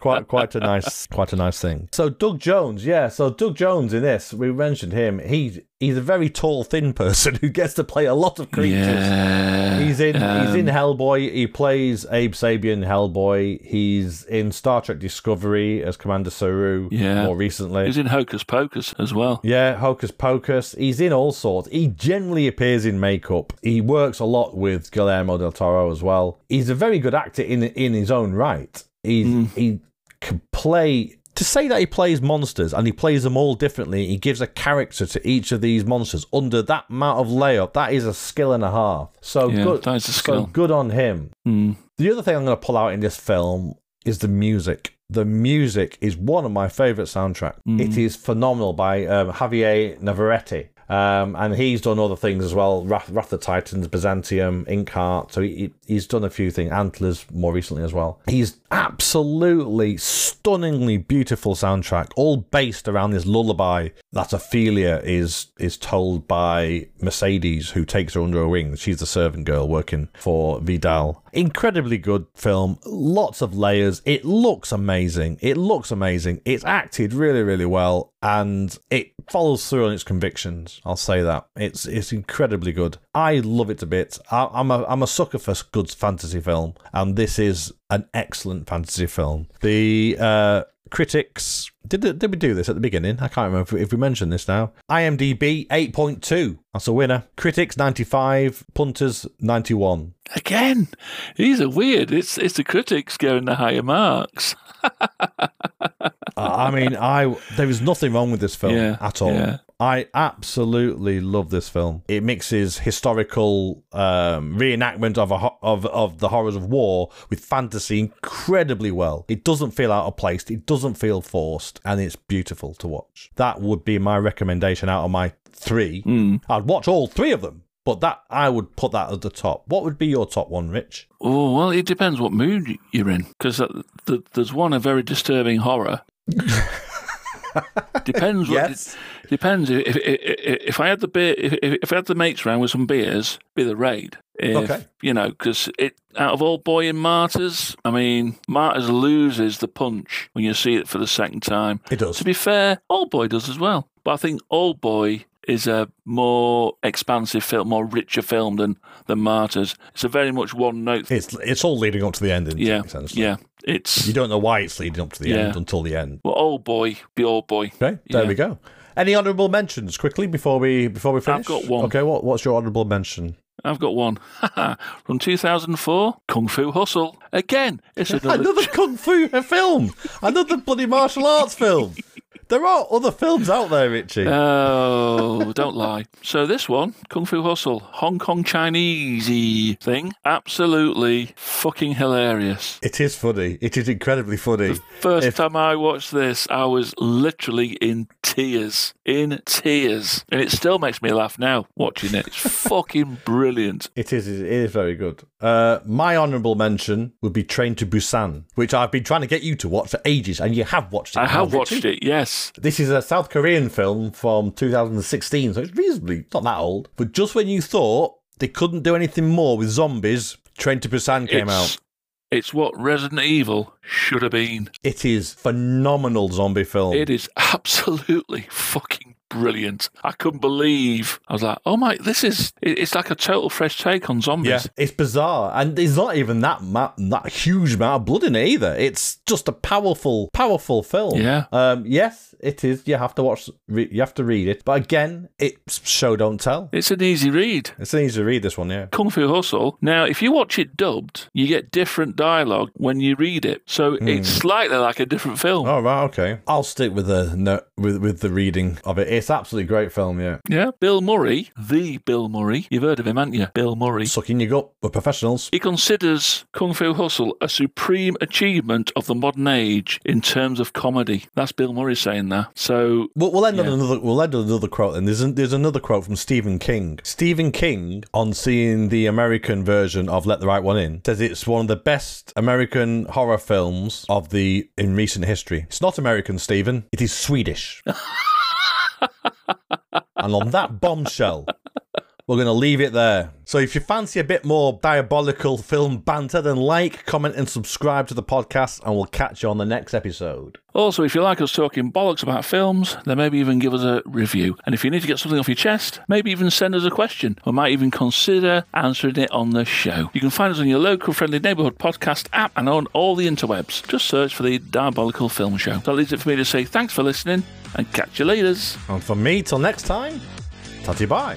quite quite a nice, quite a nice thing. So Doug Jones, yeah. So Doug Jones in this, we mentioned him. He's he's a very tall, thin person who gets to play a lot of creatures. Yeah. He's in he's in Um, Hellboy. He plays Abe Sapien Hellboy. He's in Star Trek Discovery as Commander Saru. Yeah. more recently. He's in Hocus Pocus as well. Yeah, Hocus Pocus. He's in all sorts. He generally appears in makeup. He works a lot with Guillermo del Toro as well. He's a very good actor in in his own right. He's, He can play. To say that he plays monsters and he plays them all differently, he gives a character to each of these monsters under that amount of layup. That is a skill and a half. So Yeah, good. that is a So good on him. Mm. The other thing I'm going to pull out in this film is the music. The music is one of my favorite soundtracks. It is phenomenal by um, Javier Navarrete. Um, and he's done other things as well Wrath, Wrath of the Titans, Byzantium, Inkheart. So he, he's done a few things, Antlers more recently as well. He's absolutely stunningly beautiful soundtrack, all based around this lullaby that Ophelia is is told by Mercedes, who takes her under her wing. She's the servant girl working for Vidal. Incredibly good film, lots of layers. It looks amazing. It looks amazing. It's acted really, really well, and it follows through on its convictions. I'll say that it's it's incredibly good. I love it a bit. I, I'm a I'm a sucker for good fantasy film, and this is an excellent fantasy film. The uh, critics did did we do this at the beginning? I can't remember if we, mentioned this now. IMDb eight point two. That's a winner. Critics ninety five. Punters ninety one. Again, these are weird. It's it's the critics going the higher marks. I mean, I there is nothing wrong with this film Yeah, at all. yeah. I absolutely love this film. It mixes historical um, reenactment of a ho- of of the horrors of war with fantasy incredibly well. It doesn't feel out of place. It doesn't feel forced, and it's beautiful to watch. That would be my recommendation out of my three. Hmm. I'd watch all three of them, but that I would put that at the top. What would be your top one, Rich? Oh well, it depends what mood you're in. Because th- there's one a very disturbing horror, Depends. Yes. What, depends. If, if, if, I had the beer, if, if I had the mates round with some beers, be the raid. If, Okay. You know, because it out of Old Boy and Martyrs, I mean, Martyrs loses the punch when you see it for the second time. It does. To be fair, Old Boy does as well. But I think Old Boy is a more expansive film, more richer film than, than Martyrs. It's a very much one note. It's it's all leading up to the end, Yeah. it? Yeah. It's You don't know why it's leading up to the Yeah. end until the end. well, Old Boy, be Old Boy. Okay, there Yeah. we go. Any honourable mentions quickly before we before we finish? I've got one. Okay, what what's your honourable mention? I've got one from 2004, Kung Fu Hustle. Again, it's another. Another kung fu film. Another bloody martial arts film. There are other films out there, Richie. Oh, don't lie. So this one, Kung Fu Hustle, Hong Kong Chinesey thing, absolutely fucking hilarious. it is funny. It is incredibly funny. The First If- time I watched this, I was literally in tears, in tears, and it still makes me laugh now watching it. It's fucking brilliant. It is. It is very good. Uh, my honourable mention would be Train to Busan, which I've been trying to get you to watch for ages, and you have watched it. I now, have watched Richie. it. Yes, This is a South Korean film from 2016, so it's reasonably not that old. But just when you thought they couldn't do anything more with zombies, Train to Busan came it's, out. It's what Resident Evil should have been. It is phenomenal zombie film. It is absolutely fucking brilliant. I couldn't believe. I was like, oh my, this is. It's like a total fresh take on zombies. Yeah, it's bizarre, and there's not even that ma- that huge amount of blood in it either. It's just a powerful, powerful film. Yeah. Um. Yes, it is. You have to watch. Re- you have to read it. But again, it's show don't tell. It's an easy read. It's an easy read. This one, yeah. Kung Fu Hustle. Now, if you watch it dubbed, you get different dialogue when you read it. So it's slightly like a different film. Oh right, okay. I'll stick with the no, with with the reading of it. It's absolutely great film. Yeah. Yeah. Bill Murray, the Bill Murray, you've heard of him, haven't you? Bill Murray. Sucking your gut. We're professionals. He considers Kung Fu Hustle a supreme achievement of the modern age in terms of comedy. That's Bill Murray saying that. So We'll, we'll end on another. We'll end on another quote, and there's there's another quote from Stephen King. Stephen King, on seeing the American version of Let the Right One In, says it's one of the best American horror films of the in recent history. It's not American, Stephen. It is Swedish. and on that bombshell. We're going to leave it there. So if you fancy a bit more diabolical film banter, then like, comment, and subscribe to the podcast, and we'll catch you on the next episode. Also, if you like us talking bollocks about films, then maybe even give us a review. And if you need to get something off your chest, maybe even send us a question. We might even consider answering it on the show. You can find us on your local friendly neighbourhood podcast app and on all the interwebs. Just search for the Diabolical Film Show. That leaves it for me to say thanks for listening and catch you later. And for me, till next time, tatty bye.